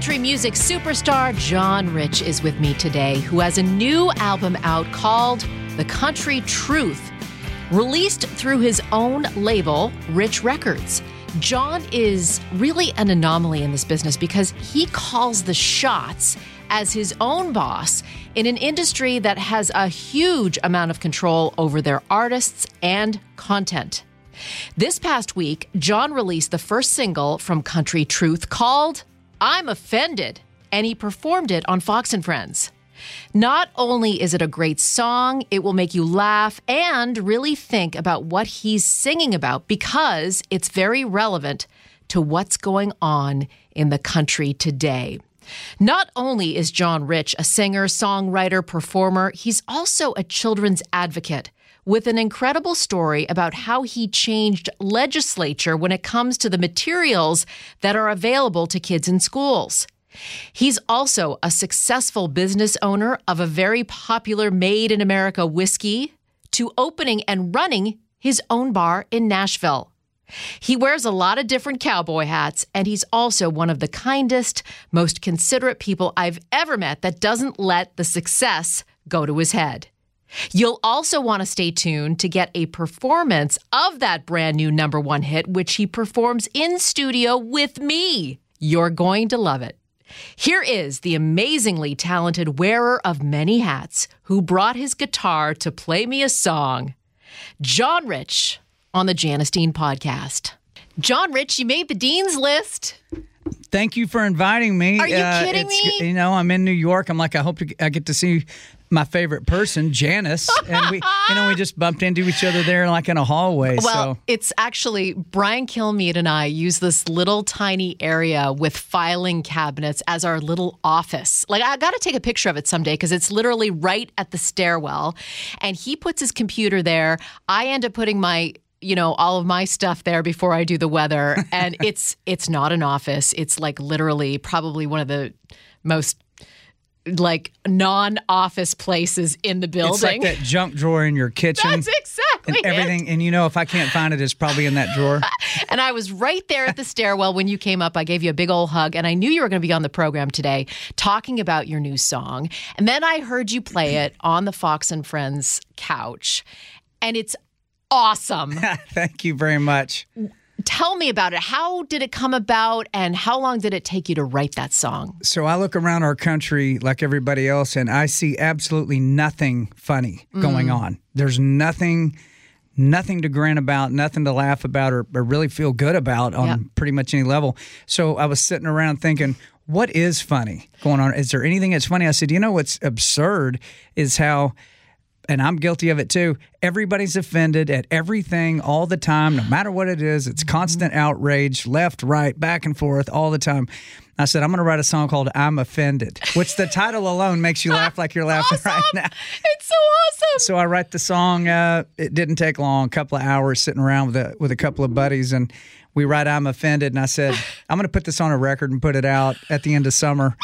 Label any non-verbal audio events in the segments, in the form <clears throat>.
Country music superstar John Rich is with me today, who has a new album out called The Country Truth, released through his own label, Rich Records. John is really an anomaly in this business because he calls the shots as his own boss in an industry that has a huge amount of control over their artists and content. This past week, John released the first single from Country Truth called I'm Offended, and he performed it on Fox and Friends. Not only is it a great song, it will make you laugh and really think about what he's singing about because it's very relevant to what's going on in the country today. Not only is John Rich a singer, songwriter, performer, he's also a children's advocate with an incredible story about how he changed legislature when it comes to the materials that are available to kids in schools. He's also a successful business owner of a very popular made in America whiskey to opening and running his own bar in Nashville. He wears a lot of different cowboy hats, and he's also one of the kindest, most considerate people I've ever met that doesn't let the success go to his head. You'll also want to stay tuned to get a performance of that brand new number one hit, which he performs in studio with me. You're going to love it. Here is the amazingly talented wearer of many hats who brought his guitar to play me a song, John Rich on the Janice Dean podcast. John Rich, you made the Dean's list. Thank you for inviting me. Are you Uh, kidding me? You know, I'm in New York. I'm like, I hope to, I get to see my favorite person, Janice, and we, you know, we just bumped into each other there, like in a hallway. Well, so it's actually Brian Kilmeade and I use this little tiny area with filing cabinets as our little office. Like, I got to take a picture of it someday because it's literally right at the stairwell. And he puts his computer there. I end up putting my you know all of my stuff there before I do the weather <laughs> and it's it's not an office it's like literally probably one of the most like non-office places in the building it's like that junk drawer in your kitchen. that's exactly and it. everything, and you know, if I can't find it, it's probably in that drawer. <laughs> And I was right there at the stairwell when you came up. I gave you a big old hug, and I knew you were going to be on the program today talking about your new song. And then I heard you play it on the Fox and Friends couch, and it's awesome. <laughs> Thank you very much. Tell me about it. How did it come about, and how long did it take you to write that song? So I look around our country like everybody else, and I see absolutely nothing funny going Mm. on. There's nothing, nothing to grin about, nothing to laugh about, or, or really feel good about on Yeah. pretty much any level. So I was sitting around thinking, what is funny going on? Is there anything that's funny? I said, you know what's absurd is how. And I'm guilty of it too. Everybody's offended at everything all the time, no matter what it is. It's constant outrage, left, right, back and forth, all the time. I said, I'm going to write a song called I'm Offended, which the title alone makes you laugh like you're <laughs> laughing right now. It's so awesome. So I write the song. Uh, it didn't take long, a couple of hours sitting around with a, with a couple of buddies. And we write I'm Offended. And I said, <laughs> I'm going to put this on a record and put it out at the end of summer.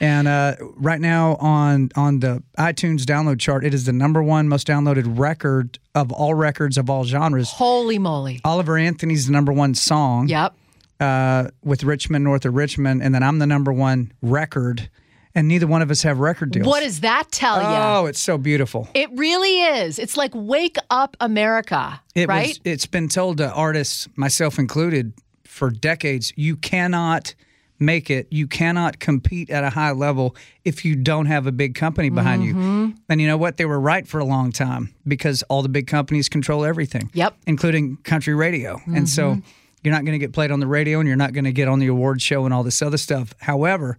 And uh, right now on on the iTunes download chart, it is the number one most downloaded record of all records of all genres. Holy moly. Oliver Anthony's the number one song Yep. uh, with Rich Men, north of Richmond, and then I'm the number one record, and neither one of us have record deals. What does that tell you? Oh, it's so beautiful. It really is. It's like wake up America, It right? was, it's been told to artists, myself included, for decades, you cannot make it, you cannot compete at a high level if you don't have a big company behind Mm-hmm. you. And you know what? They were right for a long time because all the big companies control everything. Yep. Including country radio. And so Mm-hmm. you're not going to get played on the radio and you're not going to get on the award show and all this other stuff. However,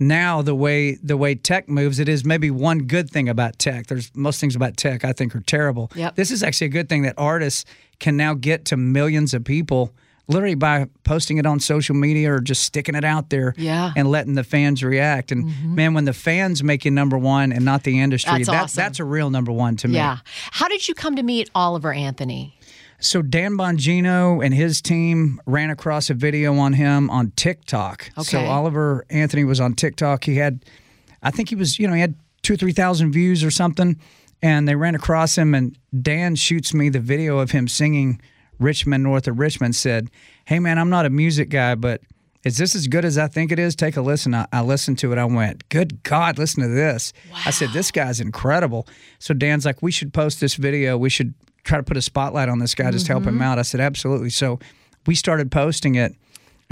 now the way the way tech moves, it is maybe one good thing about tech. There's most things about tech I think are terrible. Yep. This is actually a good thing that artists can now get to millions of people literally by posting it on social media or just sticking it out there Yeah. and letting the fans react. And mm-hmm. man, when the fans make you number one and not the industry, That's that, awesome. that's a real number one to me. Yeah. How did you come to meet Oliver Anthony? So Dan Bongino and his team ran across a video on him on TikTok. Okay. So Oliver Anthony was on TikTok. He had, I think he was, you know, he had two or three thousand views or something, and they ran across him. And Dan shoots me the video of him singing "Rich Men North of Richmond." Said, "Hey man, I'm not a music guy, but." Is this as good as I think it is? Take a listen. I, I listened to it. I went, Good God, listen to this. I said, This guy's incredible. So Dan's like, We should post this video. We should try to put a spotlight on this guy, just help him out. I said, Absolutely. So we started posting it.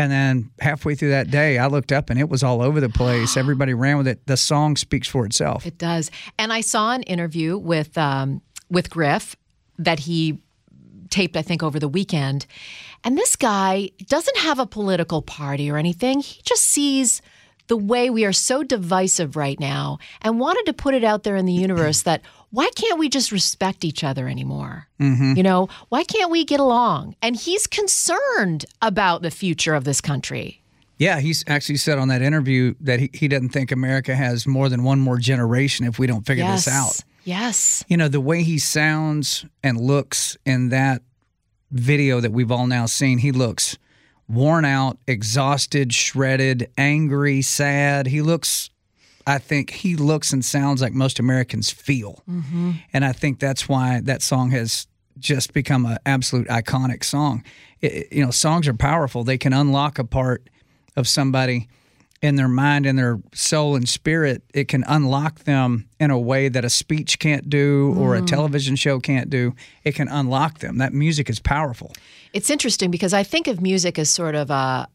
And then halfway through that day, I looked up and it was all over the place. <gasps> Everybody ran with it. The song speaks for itself. It does. And I saw an interview with um, with Griff that he taped, I think, over the weekend. And this guy doesn't have a political party or anything. He just sees the way we are so divisive right now and wanted to put it out there in the universe <clears throat> that why can't we just respect each other anymore? Mm-hmm. You know, why can't we get along? And he's concerned about the future of this country. Yeah, he's actually said on that interview that he, he doesn't think America has more than one more generation if we don't figure yes. this out. Yes. You know, the way he sounds and looks in that video that we've all now seen, he looks worn out, exhausted, shredded, angry, sad. He looks, I think, he looks and sounds like most Americans feel. Mm-hmm. And I think that's why that song has just become an absolute iconic song. It- you know, songs are powerful, they can unlock a part of somebody in their mind and their soul and spirit, it can unlock them in a way that a speech can't do or a mm. television show can't do. It can unlock them. That music is powerful. It's interesting because I think of music as sort of a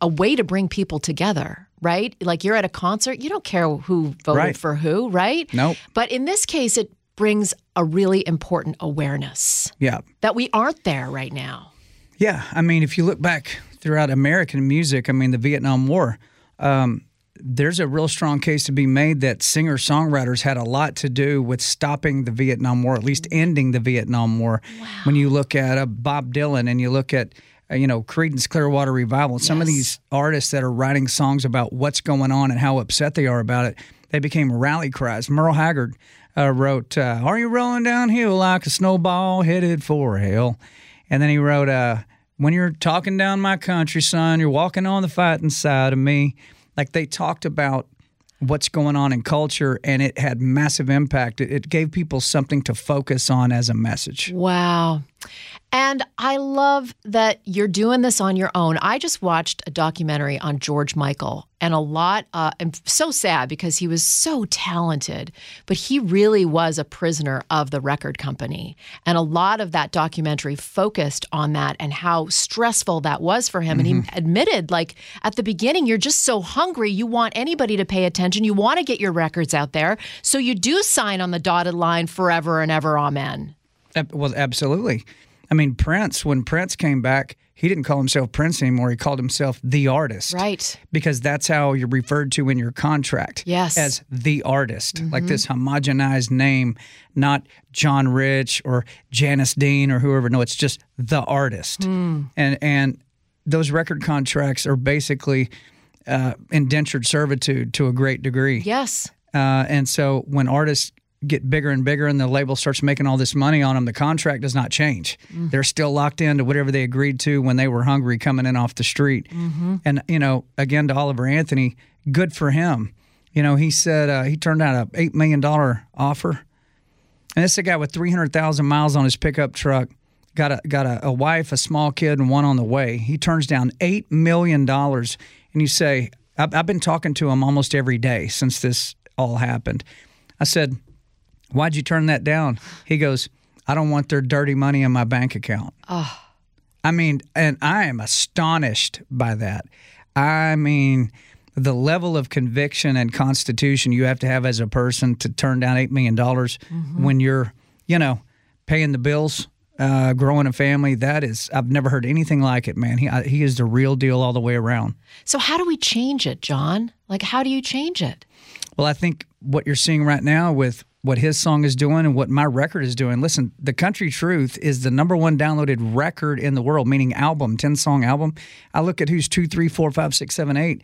a way to bring people together, right? Like you're at a concert, you don't care who voted Right. for who, right? Nope. But in this case, it brings a really important awareness Yeah. that we aren't there right now. Yeah. I mean, if you look back throughout American music, I mean, the Vietnam War, um, there's a real strong case to be made that singer songwriters had a lot to do with stopping the Vietnam War, at least ending the Vietnam War. When you look at uh, Bob Dylan and you look at you know Creedence Clearwater Revival, some of these artists that are writing songs about what's going on and how upset they are about it, they became rally cries. Merle Haggard uh, wrote, uh, "Are you rolling downhill like a snowball headed for hell?" And then he wrote, uh, When you're talking down my country, son, you're walking on the fighting side of me. Like they talked about what's going on in culture and it had massive impact. It, it gave people something to focus on as a message. Wow. And I love that you're doing this on your own. I just watched a documentary on George Michael, and a lot. Uh, I'm so sad because he was so talented, but he really was a prisoner of the record company. And a lot of that documentary focused on that and how stressful that was for him. And he admitted, like, at the beginning, you're just so hungry. You want anybody to pay attention. You want to get your records out there. So you do sign on the dotted line forever and ever. Amen. Ab- Well, absolutely. I mean, Prince, when Prince came back, he didn't call himself Prince anymore. He called himself the artist. Right. Because that's how you're referred to in your contract. Yes. As the artist, like this homogenized name, not John Rich or Janice Dean or whoever. No, it's just the artist. And and those record contracts are basically uh, indentured servitude to a great degree. Yes. Uh, and so when artists get bigger and bigger and the label starts making all this money on them, the contract does not change. They're still locked into whatever they agreed to when they were hungry coming in off the street. And, you know, again, to Oliver Anthony, good for him. You know, he said uh, he turned out a $8 million offer. And this is a guy with 300,000 miles on his pickup truck. Got a got a, a wife, a small kid, and one on the way. He turns down eight million dollars, and you say, I've, "I've been talking to him almost every day since this all happened." I said, "Why'd you turn that down?" He goes, "I don't want their dirty money in my bank account." I mean, and I am astonished by that. I mean, the level of conviction and constitution you have to have as a person to turn down $8 million when you're, you know, paying the bills uh, growing a family. That is, I've never heard anything like it, man. He I, he is the real deal all the way around. So how do we change it, John? Like, how do you change it? Well, I think what you're seeing right now with what his song is doing and what my record is doing. Listen, The Country Truth is the number one downloaded record in the world, meaning album, 10 song album. I look at who's two, three, four, five, six, seven, eight.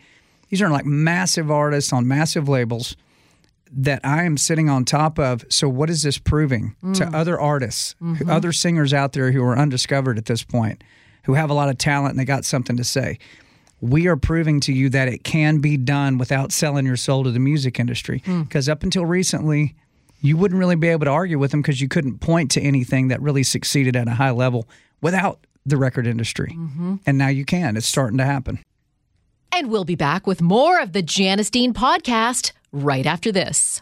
These are like massive artists on massive labels that I am sitting on top of. So, what is this proving to mm. other artists, mm-hmm. other singers out there who are undiscovered at this point, who have a lot of talent and they got something to say? we are proving to you that it can be done without selling your soul to the music industry. Mm. Because up until recently, you wouldn't really be able to argue with them because you couldn't point to anything that really succeeded at a high level without the record industry. Mm-hmm. And now you can. It's starting to happen. And we'll be back with more of the Janice Dean podcast right after this.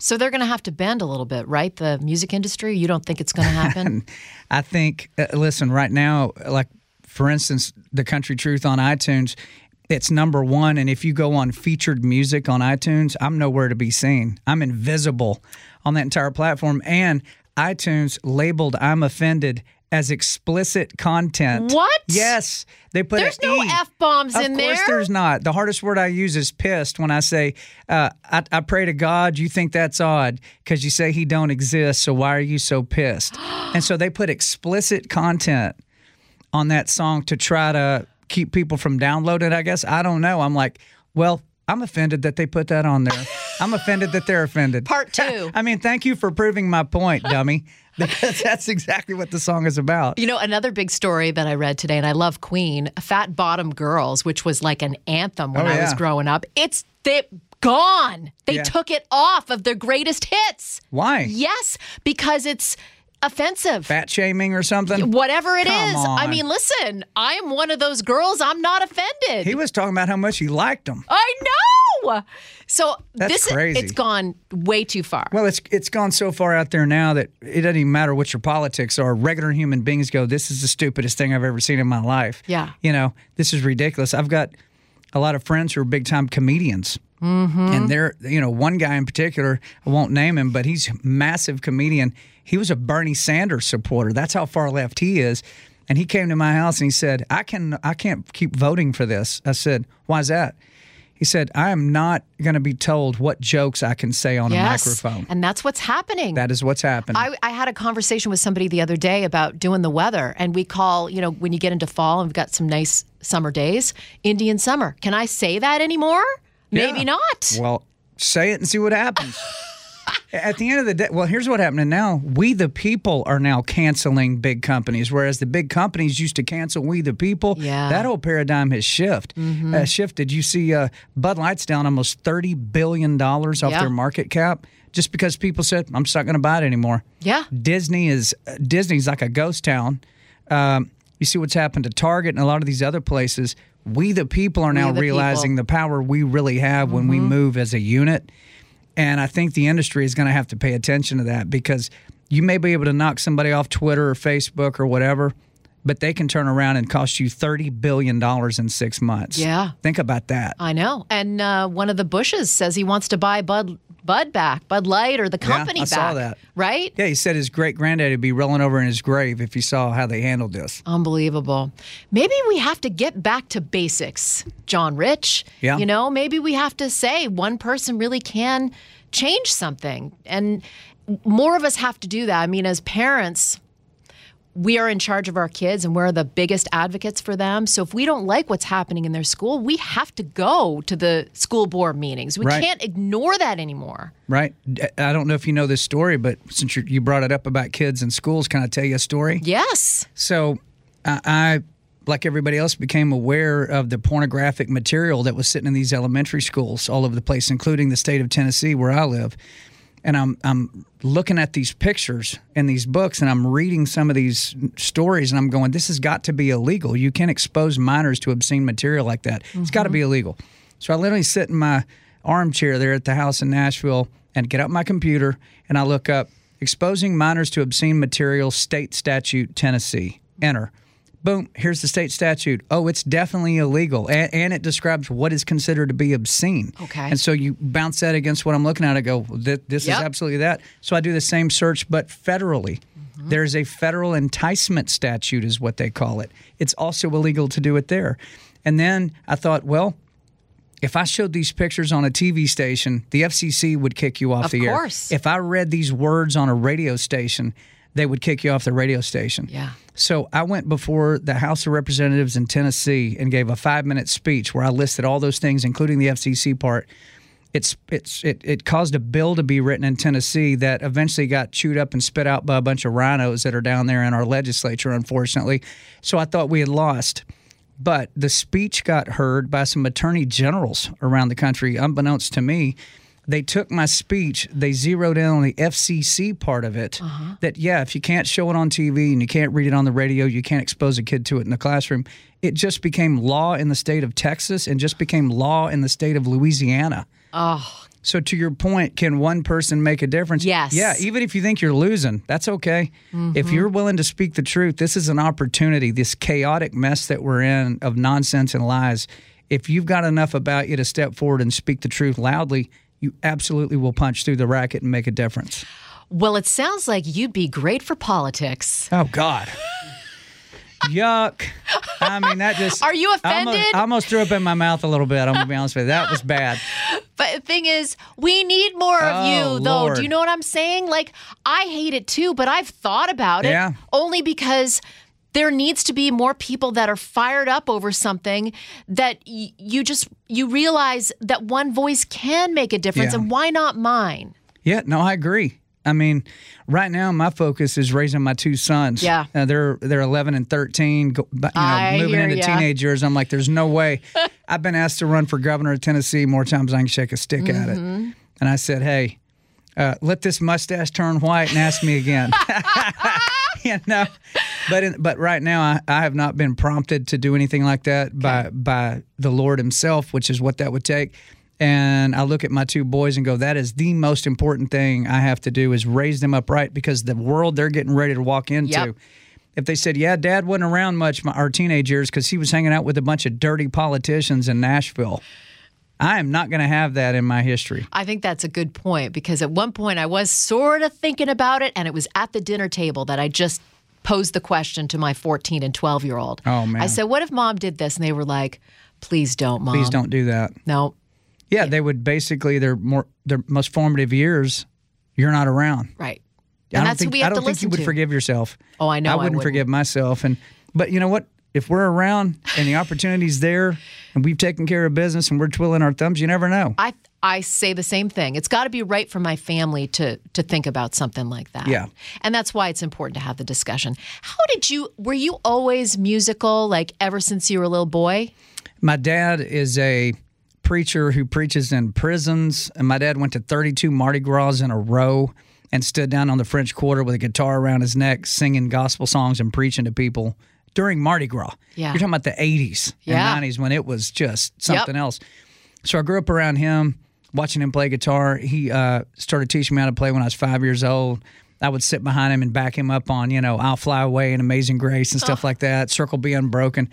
So they're going to have to bend a little bit, right? The music industry. You don't think it's going to happen? <laughs> I think, uh, listen, right now, like for instance, the Country Truth on iTunes, it's number one. And if you go on featured music on iTunes, I'm nowhere to be seen. I'm invisible on that entire platform. And iTunes labeled I'm offended as explicit content. What? Yes. They put There's no. F-bombs Of in course there. there's not. The hardest word I use is pissed when I say, uh, I, I pray to God, you think that's odd because you say he don't exist, so why are you so pissed? <gasps> and so they put explicit content on that song to try to keep people from downloading, I guess. I don't know. I'm like, well, I'm offended that they put that on there. I'm offended that they're offended. Part two. <laughs> I mean, thank you for proving my point, dummy, because <laughs> <laughs> that's exactly what the song is about. You know, another big story that I read today, and I love Queen, Fat Bottom Girls, which was like an anthem when Oh, I was growing up. It's they gone. They Yeah. took it off of their greatest hits. Why? Yes, because it's offensive. Fat shaming or something? Whatever it is. Come I on. mean, listen, I am one of those girls. I'm not offended. He was talking about how much he liked them. I know. So That's this crazy. it's gone way too far. Well, it's it's gone so far out there now that it doesn't even matter what your politics are. Regular human beings go, "This is the stupidest thing I've ever seen in my life." Yeah. you know, this is ridiculous. I've got a lot of friends who are big time comedians, mm-hmm. and they're you know one guy in particular. I won't name him, but he's a massive comedian. He was a Bernie Sanders supporter. That's how far left he is. And he came to my house and he said, "I can I can't keep voting for this." I said, "Why is that?" He said, "I am not going to be told what jokes I can say on a microphone." And that's what's happening. That is what's happening. I, I had a conversation with somebody the other day about doing the weather, and we call, you know, when you get into fall and we've got some nice summer days, Indian summer. Can I say that anymore? Maybe Yeah. not. Well, say it and see what happens. <laughs> At the end of the day, well, here's what happening now. We, the people, are now canceling big companies, whereas the big companies used to cancel we, the people. Yeah. That whole paradigm has shift, uh, shifted. You see, uh, Bud Light's down almost $30 billion off Yeah. their market cap just because people said, I'm just not going to buy it anymore. Yeah. Disney is uh, Disney's like a ghost town. Um, you see what's happened to Target and a lot of these other places. We the people are now realizing people. the power we really have when we move as a unit. And I think the industry is going to have to pay attention to that because you may be able to knock somebody off Twitter or Facebook or whatever, but they can turn around and cost you $30 billion in six months. Yeah. Think about that. I know. And uh, one of the Bushes says he wants to buy Bud Bud back, Bud Light or the company yeah, I back. saw that. Right? Yeah, he said his great granddaddy would be rolling over in his grave if he saw how they handled this. Unbelievable. Maybe we have to get back to basics, John Rich. Yeah. You know, maybe we have to say one person really can change something. And more of us have to do that. I mean, as parents, we are in charge of our kids and we're the biggest advocates for them. So if we don't like what's happening in their school, we have to go to the school board meetings. We Right. can't ignore that anymore. Right. I don't know if you know this story, but since you you brought it up about kids in schools, can I tell you a story? Yes. So I, I, like everybody else, became aware of the pornographic material that was sitting in these elementary schools all over the place, including the state of Tennessee where I live. And I'm I'm looking at these pictures and these books, and I'm reading some of these stories, and I'm going, "This has got to be illegal. You can't expose minors to obscene material like that. It's got to mm-hmm. be illegal." So I literally sit in my armchair there at the house in Nashville and get up my computer and I look up exposing minors to obscene material, state statute, Tennessee. Enter. Boom, here's the state statute. Oh, it's definitely illegal. And, and it describes what is considered to be obscene. Okay. And so you bounce that against what I'm looking at. I go, "Th- this Yep. is absolutely that. So I do the same search, but federally. Mm-hmm. There's a federal enticement statute, is what they call it. It's also illegal to do it there. And then I thought, well, if I showed these pictures on a TV station, the FCC would kick you off Of the course. air. If I read these words on a radio station, they would kick you off the radio station. Yeah. So I went before the House of Representatives in Tennessee and gave a five minute speech where I listed all those things, including the FCC part. It's it's it, it caused a bill to be written in Tennessee that eventually got chewed up and spit out by a bunch of RINOs that are down there in our legislature, unfortunately. So I thought we had lost. But the speech got heard by some attorney generals around the country, unbeknownst to me. They took my speech, they zeroed in on the FCC part of it. Uh-huh. That, yeah, if you can't show it on TV and you can't read it on the radio, you can't expose a kid to it in the classroom. It just became law in the state of Texas and just became law in the state of Louisiana. Oh, So to your point, can one person make a difference? Yes. Yeah, even if you think you're losing, that's okay. If mm-hmm. you're willing to speak the truth, this is an opportunity. This chaotic mess that we're in of nonsense and lies. If you've got enough about you to step forward and speak the truth loudly, you absolutely will punch through the racket and make a difference. well, it sounds like you'd be great for politics. Oh God. <laughs> Yuck. I mean, that just. Are you I almost- offended? I almost threw up in my mouth a little bit. I'm going to be honest with you. That was bad. <laughs> But the thing is, we need more of Oh, you, though. Lord. Do you know what I'm saying? Like, I hate it too, but I've thought about it Yeah. only because there needs to be more people that are fired up over something that y- you just you realize that one voice can make a difference, Yeah. and why not mine? Yeah, no, I agree. I mean, right now my focus is raising my two sons. Yeah. uh, they're they're 11 and 13. Go, you know, I moving hear into ya. teenage years. I'm like, there's no way. <laughs> I've been asked to run for governor of Tennessee more times than I can shake a stick at it. Mm-hmm. And I said, hey, uh, let this mustache turn white and ask me again. <laughs> <laughs> you know, but in, but right now I, I have not been prompted to do anything like that by by the Lord Himself, which is what that would take. And I look at my two boys and go, that is the most important thing I have to do is raise them up right because the world they're getting ready to walk into. Yep. If they said, yeah, dad wasn't around much my, our teenage years because he was hanging out with a bunch of dirty politicians in Nashville, I am not going to have that in my history. I think that's a good point because at one point I was sort of thinking about it, and it was at the dinner table that I just posed the question to my 14 and 12 year old. Oh, man. I said, What if mom did this? And they were like, Please don't, mom. Please don't do that. No. Yeah, they would basically their more their most formative years. You're not around. Right. I And don't that's think what we I don't to think you would to. forgive yourself. Oh, I know I I wouldn't wouldn't. forgive myself. And but you know what? If we're around and the opportunity's there, and we've taken care of business, and we're twiddling our thumbs, you never know. I I say the same thing. It's got to be right for my family to to think about something like that. Yeah. And that's why it's important to have the discussion. How did you were you always musical like ever since you were a little boy? My dad is a preacher who preaches in prisons, and my dad went to 32 Mardi Gras in a row and stood down on the French Quarter with a guitar around his neck, singing gospel songs and preaching to people during Mardi Gras. Yeah. You're talking about the 80s Yeah. and 90s when it was just something else. So I grew up around him, watching him play guitar. He uh, started teaching me how to play when I was five years old. I would sit behind him and back him up on, you know, I'll Fly Away and Amazing Grace and stuff like that, Circle Be Unbroken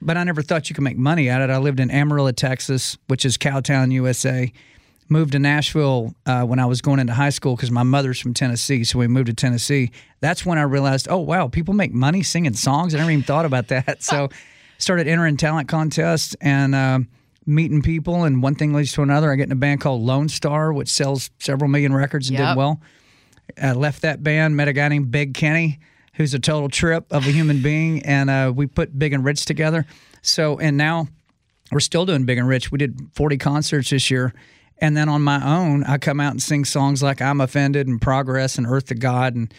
but I never thought you could make money at it. I lived in Amarillo, Texas, which is Cowtown, USA. Moved to Nashville uh, when I was going into high school because my mother's from Tennessee. So we moved to Tennessee. That's when I realized, oh, wow, people make money singing songs. I never even thought about that. <laughs> So started entering talent contests and um meeting people. And one thing leads to another. I get in a band called Lone Star, which sells several million records and Yep. did well. I left that band, met a guy named Big Kenny, who's a total trip of a human being, and uh, we put Big and Rich together. So, and now we're still doing Big and Rich. We did 40 concerts this year. And then on my own, I come out and sing songs like I'm Offended and Progress and Earth to God and,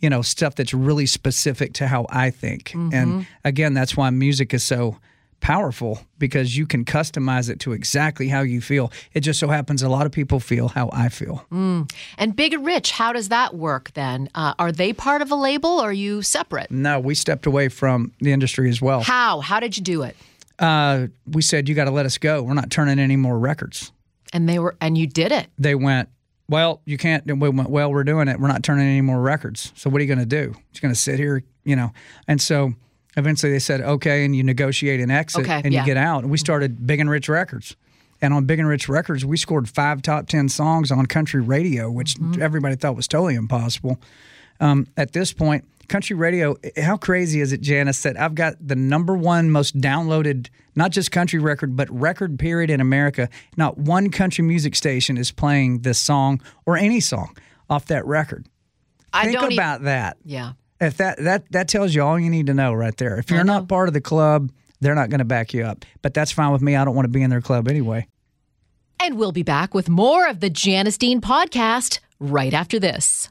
you know, stuff that's really specific to how I think. And again, that's why music is so powerful because you can customize it to exactly how you feel. It just so happens a lot of people feel how I feel. And Big and Rich, how does that work then? Uh, are they part of a label or are you separate? No, we stepped away from the industry as well. How? How did you do it? Uh, we said, you got to let us go. We're not turning any more records. And they were, and you did it. They went, well, you can't. And we went, well, we're doing it. We're not turning any more records. So what are you going to do? You're going to sit here, you know? And so eventually they said, okay, and you negotiate an exit Okay, and yeah. you get out. And we started Big and Rich Records. And on Big and Rich Records, we scored five top 10 songs on country radio, which Mm-hmm. everybody thought was totally impossible. Um, at this point, country radio, how crazy is it, Janice, that I've got the number one most downloaded, not just country record, but record period in America? Not one country music station is playing this song or any song off that record. I Think don't e- about that. Yeah. If that that that tells you all you need to know right there. If you're not part of the club, they're not going to back you up. But that's fine with me. I don't want to be in their club anyway. And we'll be back with more of the Janice Dean podcast right after this.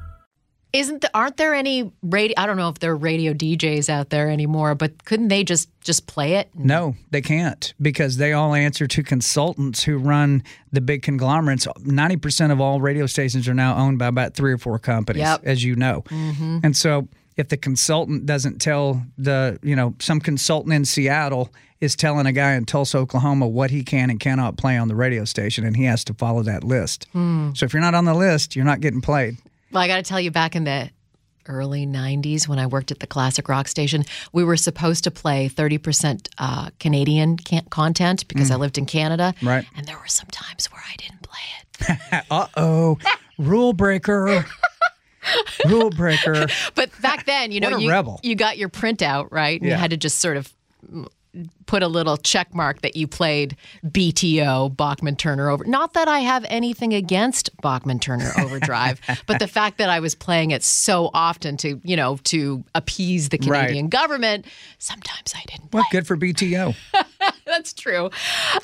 Isn't the, aren't there any radio? I don't know if there are radio DJs out there anymore, but couldn't they just just play it? No, they can't because they all answer to consultants who run the big conglomerates. 90% of all radio stations are now owned by about three or four companies, Yep. as you know. Mm-hmm. And so if the consultant doesn't tell the, you know, some consultant in Seattle is telling a guy in Tulsa, Oklahoma what he can and cannot play on the radio station, and he has to follow that list. Hmm. So if you're not on the list, you're not getting played. Well, I got to tell you, back in the early 90s when I worked at the classic rock station, we were supposed to play 30% uh, Canadian can- content because I lived in Canada. Mm. Right. And there were some times where I didn't play it. <laughs> Uh oh, rule breaker. <laughs> rule breaker. But back then, you know, you, rebel. you got your printout, right? And You had to just sort of mm, put a little check mark that you played BTO, Bachman Turner over. Not that I have anything against Bachman Turner Overdrive, <laughs> but the fact that I was playing it so often to, you know, to appease the Right. Canadian government, sometimes I didn't. Well, good for BTO. <laughs> That's true.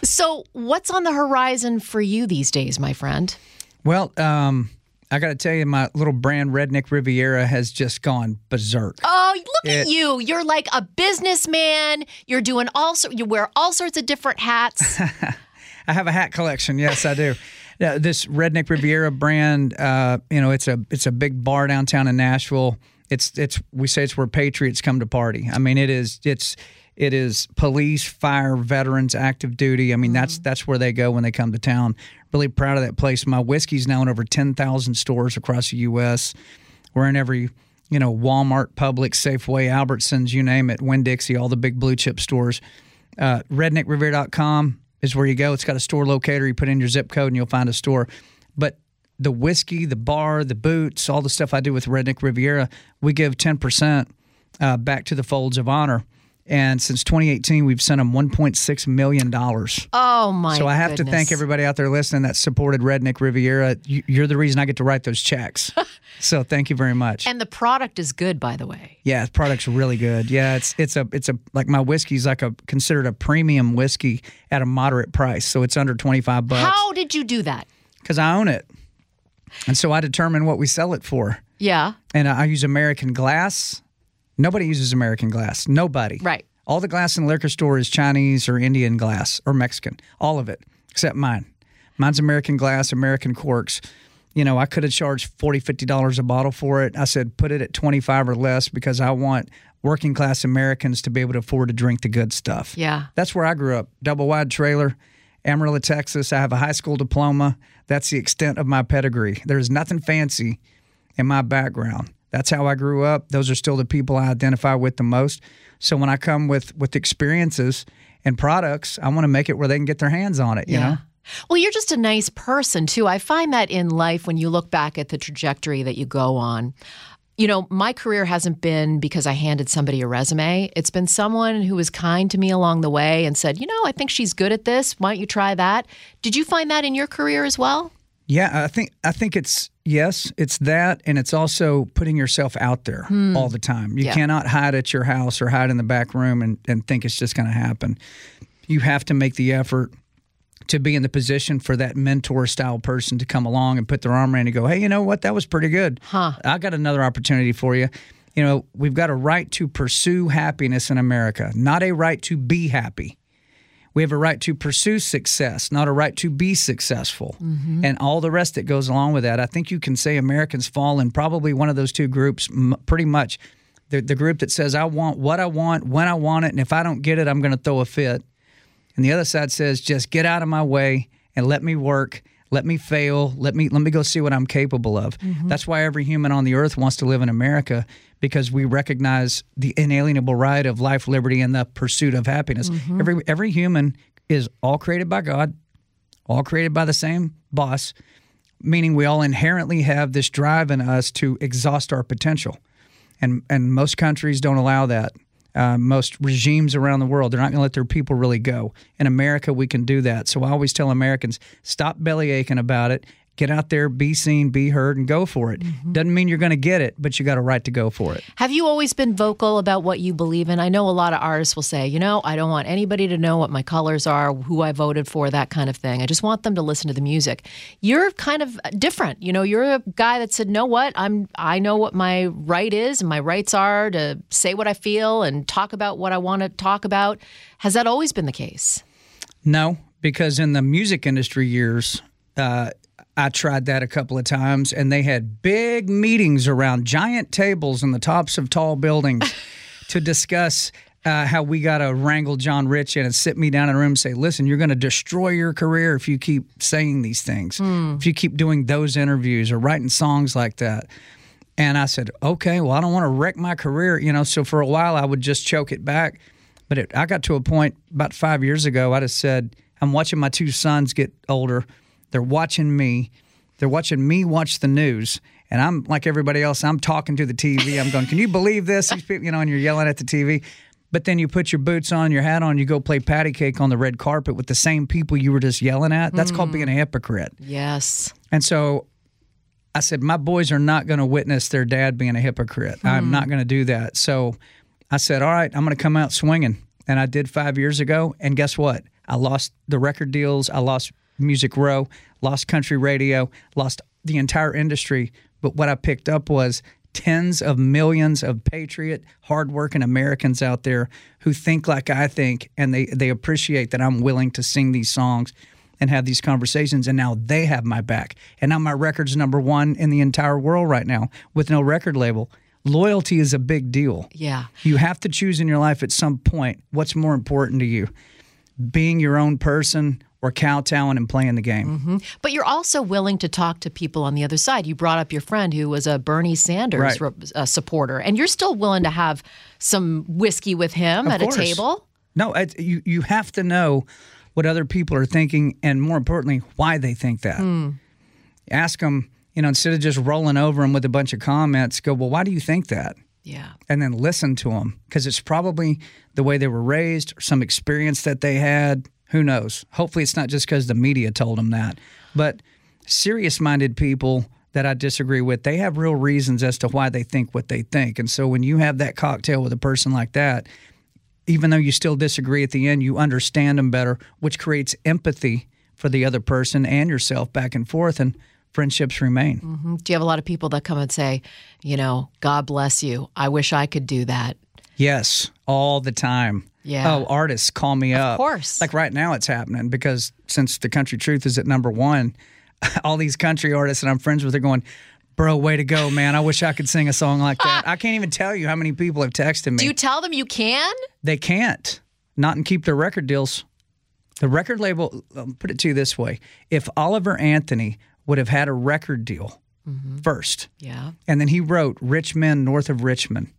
So, what's on the horizon for you these days, my friend? Well, um, I got to tell you, my little brand Redneck Riviera has just gone berserk. Oh, look at you. You're like a businessman. You're doing all so you wear all sorts of different hats. <laughs> I have a hat collection. Yes, I do. <laughs> This Redneck Riviera brand, uh, you know, it's a it's a big bar downtown in Nashville. It's it's we say it's where patriots come to party. I mean, it is it's it is police, fire, veterans, active duty. I mean, that's that's where they go when they come to town. Really proud of that place. My whiskey's now in over ten thousand stores across the U.S. We're in every you know Walmart, Publix, Safeway, Albertsons, you name it, Winn Dixie, all the big blue chip stores. Uh, RedneckRiviera.com is where you go. It's got a store locator. You put in your zip code and you'll find a store. But the whiskey, the bar, the boots, all the stuff I do with Redneck Riviera, we give 10% uh, back to the Folds of Honor. And since 2018, we've sent them 1.6 million dollars. Oh my! So I have to thank everybody out there listening that supported Redneck Riviera. You- You're the reason I get to write those checks. <laughs> so thank you very much. And the product is good, by the way. Yeah, the product's really good. Yeah, it's it's a it's a like my whiskey's like a considered a premium whiskey at a moderate price, so it's under twenty five bucks How did you do that? because I own it, and so I determine what we sell it for. Yeah, And I use American glass. Nobody uses American glass. Nobody. Right. All the glass in the liquor store is Chinese or Indian glass or Mexican. All of it except mine. Mine's American glass, American corks. You know, I could have charged $40, $50 a bottle for it. I said, put it at 25 or less because I want working class Americans to be able to afford to drink the good stuff. yeah. That's where I grew up. Double wide trailer, Amarillo, Texas. I have a high school diploma. That's the extent of my pedigree. There's nothing fancy in my background. That's how I grew up. Those are still the people I identify with the most. So when I come with with experiences and products, I want to make it where they can get their hands on it, you know? Well, you're just a nice person too. I find that in life when you look back at the trajectory that you go on, You know, my career hasn't been because I handed somebody a resume. It's been someone who was kind to me along the way and said, you know, I think she's good at this. Why don't you try that? Did you find that in your career as well? Yeah, I think I think it's yes, it's that, and it's also putting yourself out there hmm. all the time. You Yeah. cannot hide at your house or hide in the back room and, and think it's just going to happen. You have to make the effort to be in the position for that mentor style person to come along and put their arm around you and go, hey, you know what? That was pretty good. Huh. I got another opportunity for you. You know, we've got a right to pursue happiness in America, not a right to be happy. We have a right to pursue success, not a right to be successful. Mm-hmm. And all the rest that goes along with that. I think you can say Americans fall in probably one of those two groups m- pretty much. The, the group that says, I want what I want, when I want it, and if I don't get it, I'm going to throw a fit. And the other side says, just get out of my way and let me work, let me fail, let me let me go see what I'm capable of. Mm-hmm. That's why every human on the earth wants to live in America because we recognize the inalienable right of life, liberty, and the pursuit of happiness. Mm-hmm. Every every human is all created by God, all created by the same boss, meaning we all inherently have this drive in us to exhaust our potential. And and most countries don't allow that. Uh, most regimes around the world, they're not going to let their people really go. In America, we can do that. So I always tell Americans, stop belly aching about it. Get out there, be seen, be heard, and go for it. Doesn't mean you're going to get it, but you got a right to go for it. Have you always been vocal about what you believe in? I know a lot of artists will say, you know, I don't want anybody to know what my colors are, who I voted for, that kind of thing. I just want them to listen to the music. You're kind of different. You know, you're a guy that said, "Know what? I'm I know what my right is and my rights are to say what I feel and talk about what I want to talk about." Has that always been the case? No, because in the music industry years, uh, I tried that a couple of times, and they had big meetings around giant tables in the tops of tall buildings <laughs> to discuss. Uh, how we got to wrangle John Rich in and sit me down in a room and say, listen, you're going to destroy your career if you keep saying these things, if you keep doing those interviews or writing songs like that. And I said, okay, well, I don't want to wreck my career, you know. So for a while, I would just choke it back. But it, I got to a point about five years ago. I just said, I'm watching my two sons get older. They're watching me. They're watching me watch the news. And I'm like everybody else. I'm talking to the TV. I'm going, can you believe this? These people, you know, and you're yelling at the TV. But then you put your boots on, your hat on, you go play patty cake on the red carpet with the same people you were just yelling at. That's called being a mm. hypocrite. Yes. And so I said, my boys are not going to witness their dad being a hypocrite. I'm mm. not going to do that. So I said, all right, I'm going to come out swinging. And I did five years ago. And guess what? I lost the record deals. I lost Music Row, lost country radio, lost the entire industry. But what I picked up was tens of millions of patriot, hardworking Americans out there who think like I think, and they, they appreciate that I'm willing to sing these songs and have these conversations. And now they have my back. And now my record's number one in the entire world right now with no record label. Loyalty is a big deal. Yeah. You have to choose in your life at some point what's more important to you being your own person or kowtowing and playing the game. But you're also willing to talk to people on the other side. You brought up your friend who was a Bernie Sanders Right. rep- uh, supporter, and you're still willing to have some whiskey with him Of at course. a table. No, it, you you have to know what other people are thinking, and more importantly, why they think that. Ask them, you know, instead of just rolling over them with a bunch of comments, go, well, why do you think that? Yeah. and then listen to them because it's probably the way they were raised or some experience that they had. Who knows? Hopefully, it's not just because the media told them that. But serious minded people that I disagree with, they have real reasons as to why they think what they think. And so when you have that cocktail with a person like that, even though you still disagree at the end, you understand them better, which creates empathy for the other person and yourself back and forth, and friendships remain. Mm-hmm. Do you have a lot of people that come and say, you know, God bless you. I wish I could do that. Yes, all the time. Yeah. Oh, artists call me up. Of course. Like right now, it's happening because since the country truth is at number one, <laughs> all these country artists that I'm friends with are going, "Bro, way to go, man! I wish I could sing a song like that." I can't even tell you how many people have texted me. Do you tell them you can? they can't not and keep their record deals. The record label. I'll put it to you this way: if Oliver Anthony would have had a record deal mm-hmm. first, Yeah. and then he wrote Rich Men North of Richmond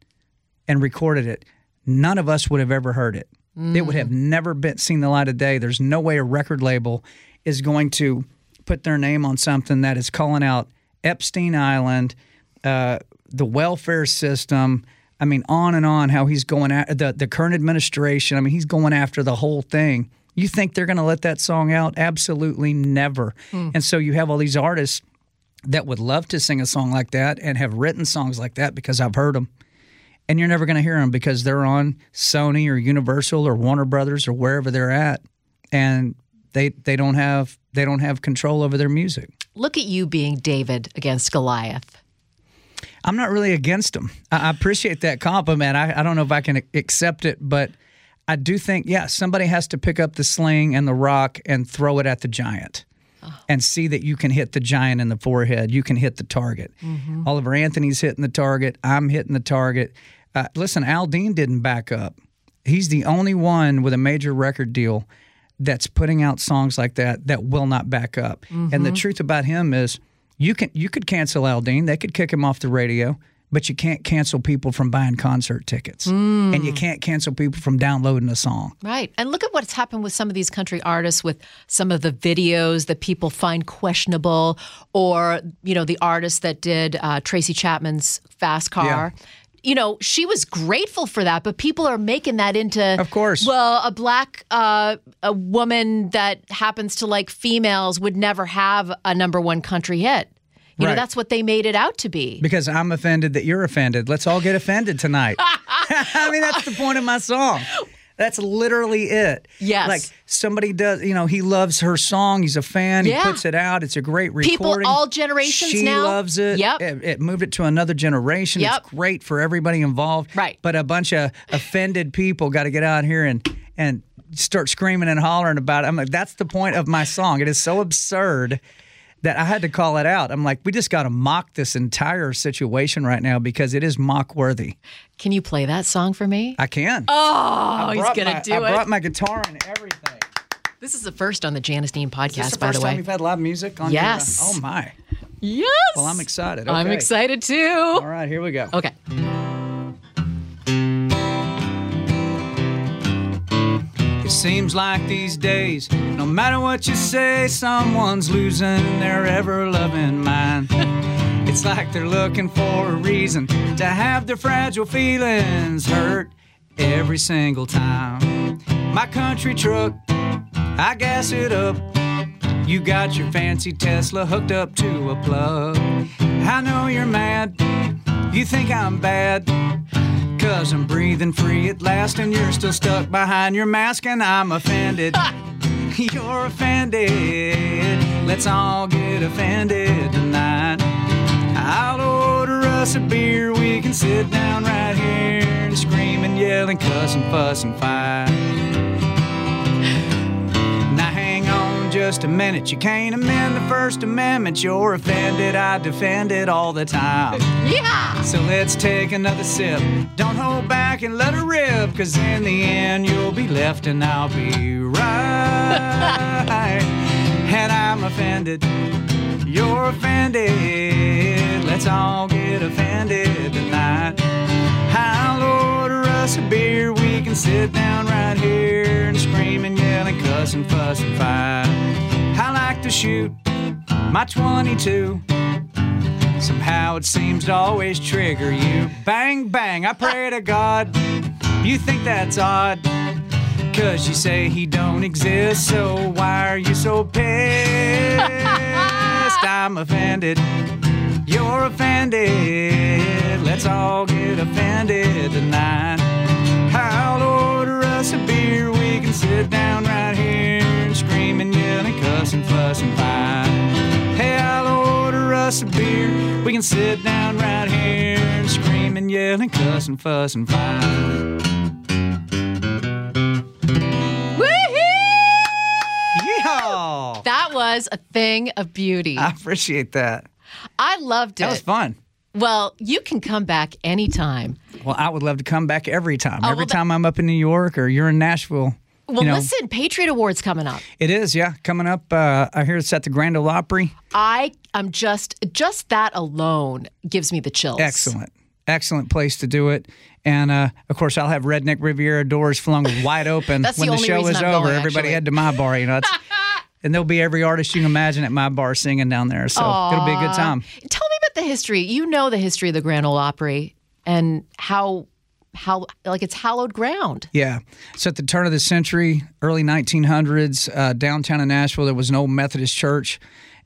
and recorded it, none of us would have ever heard it. It would have never been seen the light of day. There's no way a record label is going to put their name on something that is calling out Epstein Island, uh, the welfare system. I mean, on and on. How he's going at the the current administration. I mean, he's going after the whole thing. You think they're going to let that song out? Absolutely never. And so you have all these artists that would love to sing a song like that and have written songs like that because I've heard them. And you're never going to hear them because they're on Sony or Universal or Warner Brothers or wherever they're at, and they they don't have they don't have control over their music. Look at you being David against Goliath. I'm not really against them. I I appreciate that compliment. I, I don't know if I can accept it, but I do think, yeah, somebody has to pick up the sling and the rock and throw it at the giant ah. and see that you can hit the giant in the forehead. You can hit the target. Mm-hmm. Oliver Anthony's hitting the target. I'm hitting the target. Uh, listen, Aldean didn't back up. He's the only one with a major record deal that's putting out songs like that that will not back up. And the truth about him is you can you could cancel Aldean. They could kick him off the radio, but you can't cancel people from buying concert tickets. And you can't cancel people from downloading a song. Right. And look at what's happened with some of these country artists with some of the videos that people find questionable, or, you know, the artist that did uh, Tracy Chapman's Fast Car. You know, she was grateful for that, but people are making that into, Of course. Well, a black uh, a woman that happens to like females would never have a number one country hit. You know, that's what they made it out to be. Because I'm offended that you're offended. Let's all get offended tonight. <laughs> I mean, that's the point of my song. That's literally it. Yes. Like somebody does, you know, he loves her song. He's a fan. Yeah. He puts it out. It's a great recording. People, all generations she now. loves it. Yep. It, it moved it to another generation. Yep. It's great for everybody involved. Right. But a bunch of offended people got to get out here and and start screaming and hollering about it. I'm like, that's the point of my song. It is so absurd that I had to call it out. I'm like, we just got to mock this entire situation right now because it is mock worthy. Can you play that song for me? I can. oh, he's going to my- do I it. I brought my guitar and everything. This is the first on the Janice Dean podcast, Is the by first the way. time we've had live music on? Yes. Your, oh my. yes. Well, I'm excited. I'm excited too. All right, here we go. Okay. It seems like these days, no matter what you say, someone's losing their ever loving mind. <laughs> It's like they're looking for a reason to have their fragile feelings hurt every single time. My country truck, I gas it up. You got your fancy Tesla hooked up to a plug. I know you're mad. You think I'm bad. Cause I'm breathing free at last, and you're still stuck behind your mask, and I'm offended. <laughs> You're offended. Let's all get offended tonight. I'll order us a beer. We can sit down right here and scream and yell and cuss and fuss and fight. Just a minute. You can't amend the First Amendment. You're offended. I defend it all the time. Yeah. So let's take another sip. Don't hold back and let her rip, cause in the end you'll be left and I'll be right. and I'm offended. You're offended. Let's all get offended tonight. Order us a beer. We can sit down right here and scream and yell and cuss and fuss and fight. I like to shoot my 22. Somehow it seems to always trigger you. Bang, bang, I pray to God. You think that's odd. Cause you say he don't exist, so why are you so pissed? <laughs> I'm offended. You're offended. Let's all get offended tonight. I'll order us a beer. We can sit down right here and scream and yell and cuss and fuss and fight. Hey, I'll order us a beer. We can sit down right here and scream and yell and cuss and fuss and fight. Yeehaw! That was a thing of beauty. I appreciate that. I loved it. That was fun. Well, you can come back anytime. Well, I would love to come back every time. Oh, every well, time I'm up in New York or you're in Nashville. Well, you know, listen, Patriot Awards coming up. It is, yeah. Coming up, uh, I hear it's at the Grand Ole Opry. I am just just that alone gives me the chills. Excellent. Excellent place to do it. And uh, of course, I'll have Redneck Riviera doors flung wide open <laughs> the when the, only show is I'm over. going, Everybody head to my bar, you know. <laughs> And there'll be every artist you can imagine at my bar singing down there. So it'll be a good time. Tell me the history. You know the history of the Grand Ole Opry and how how like it's hallowed ground. Yeah. So at the turn of the century, early 1900s, uh, downtown in Nashville, there was an old Methodist church,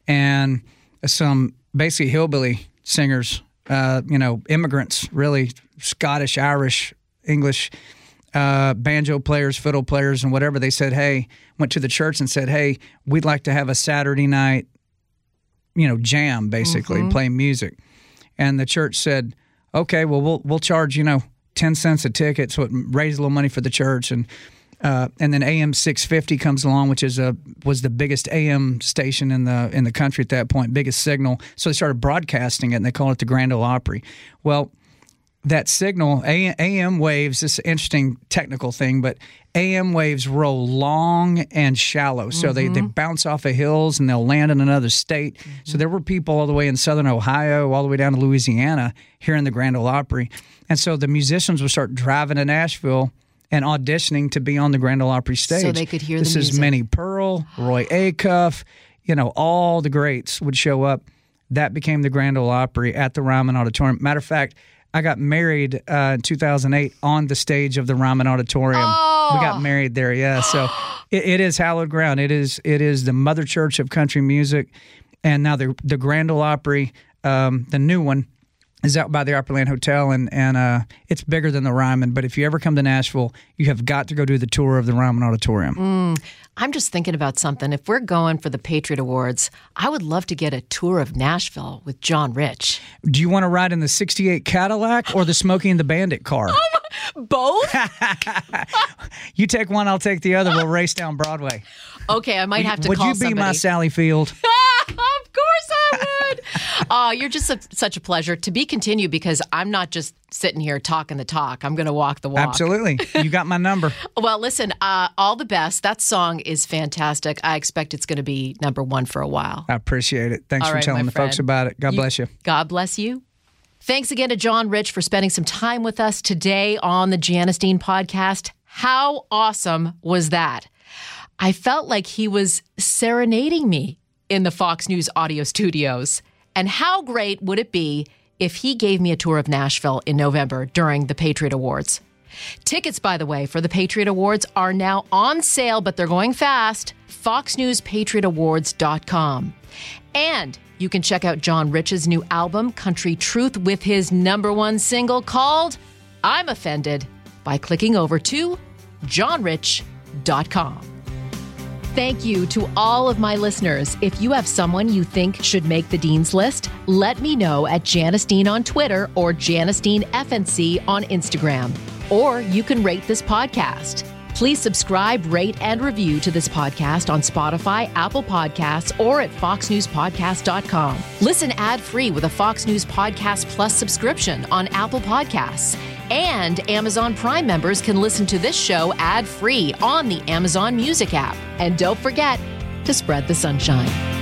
and some basically hillbilly singers, uh, you know, immigrants, really Scottish, Irish, English. Uh, banjo players, fiddle players, and whatever. They said, "Hey," went to the church and said, "Hey, we'd like to have a Saturday night, you know, jam, basically Mm-hmm. playing music." And the church said, "Okay, well, we'll we'll charge you know ten cents a ticket, so it raised a little money for the church." And uh, and then AM six fifty comes along, which is a was the biggest AM station in the in the country at that point, biggest signal. So they started broadcasting it, and they called it the Grand Ole Opry. Well, that signal AM waves. This is an interesting technical thing, but AM waves roll long and shallow, so they, they mm-hmm. bounce off of hills and they'll land in another state. So there were people all the way in southern Ohio, all the way down to Louisiana, here in the Grand Ole Opry, and so the musicians would start driving to Nashville and auditioning to be on the Grand Ole Opry stage, So they could hear the This is music. Minnie Pearl, Roy Acuff, you know, all the greats would show up. That became the Grand Ole Opry at the Ryman Auditorium. Matter of fact, I got married uh, in 2008 on the stage of the Ryman Auditorium. We got married there, yeah. So <gasps> it, it is hallowed ground. It is it is the mother church of country music, and now the the Grand Ole Opry, um, the new one, is out by the Opryland Hotel, and and uh, it's bigger than the Ryman. But if you ever come to Nashville, you have got to go do the tour of the Ryman Auditorium. I'm just thinking about something. If we're going for the Patriot Awards, I would love to get a tour of Nashville with John Rich. Do you want to ride in the '68 Cadillac or the Smokey and the Bandit car? <laughs> Both? <laughs> You take one, I'll take the other. We'll race down Broadway. Okay, I might have to Would call you be somebody. my Sally Field? <laughs> of course I would. Oh, you're just a, such a pleasure to be continued because I'm not just sitting here talking the talk. I'm going to walk the walk. Absolutely. You got my number. <laughs> Well, listen, uh, all the best. That song is fantastic. I expect it's going to be number one for a while. I appreciate it. Thanks All for right, telling the folks about it. God bless you. God bless you. Thanks again to John Rich for spending some time with us today on the Janice Dean podcast. How awesome was that? I felt like he was serenading me in the Fox News audio studios. And how great would it be if he gave me a tour of Nashville in November during the Patriot Awards? Tickets, by the way, for the Patriot Awards are now on sale, but they're going fast. FoxNewsPatriotAwards.com. And you can check out John Rich's new album, Country Truth, with his number one single called I'm Offended by clicking over to johnrich.com. Thank you to all of my listeners. If you have someone you think should make the Dean's List, let me know at Janice Dean on Twitter or Janice Dean FNC on Instagram. Or you can rate this podcast. Please subscribe, rate, and review to this podcast on Spotify, Apple Podcasts, or at foxnewspodcast.com. Listen ad-free with a Fox News Podcast Plus subscription on Apple Podcasts. And Amazon Prime members can listen to this show ad-free on the Amazon Music app. And don't forget to spread the sunshine.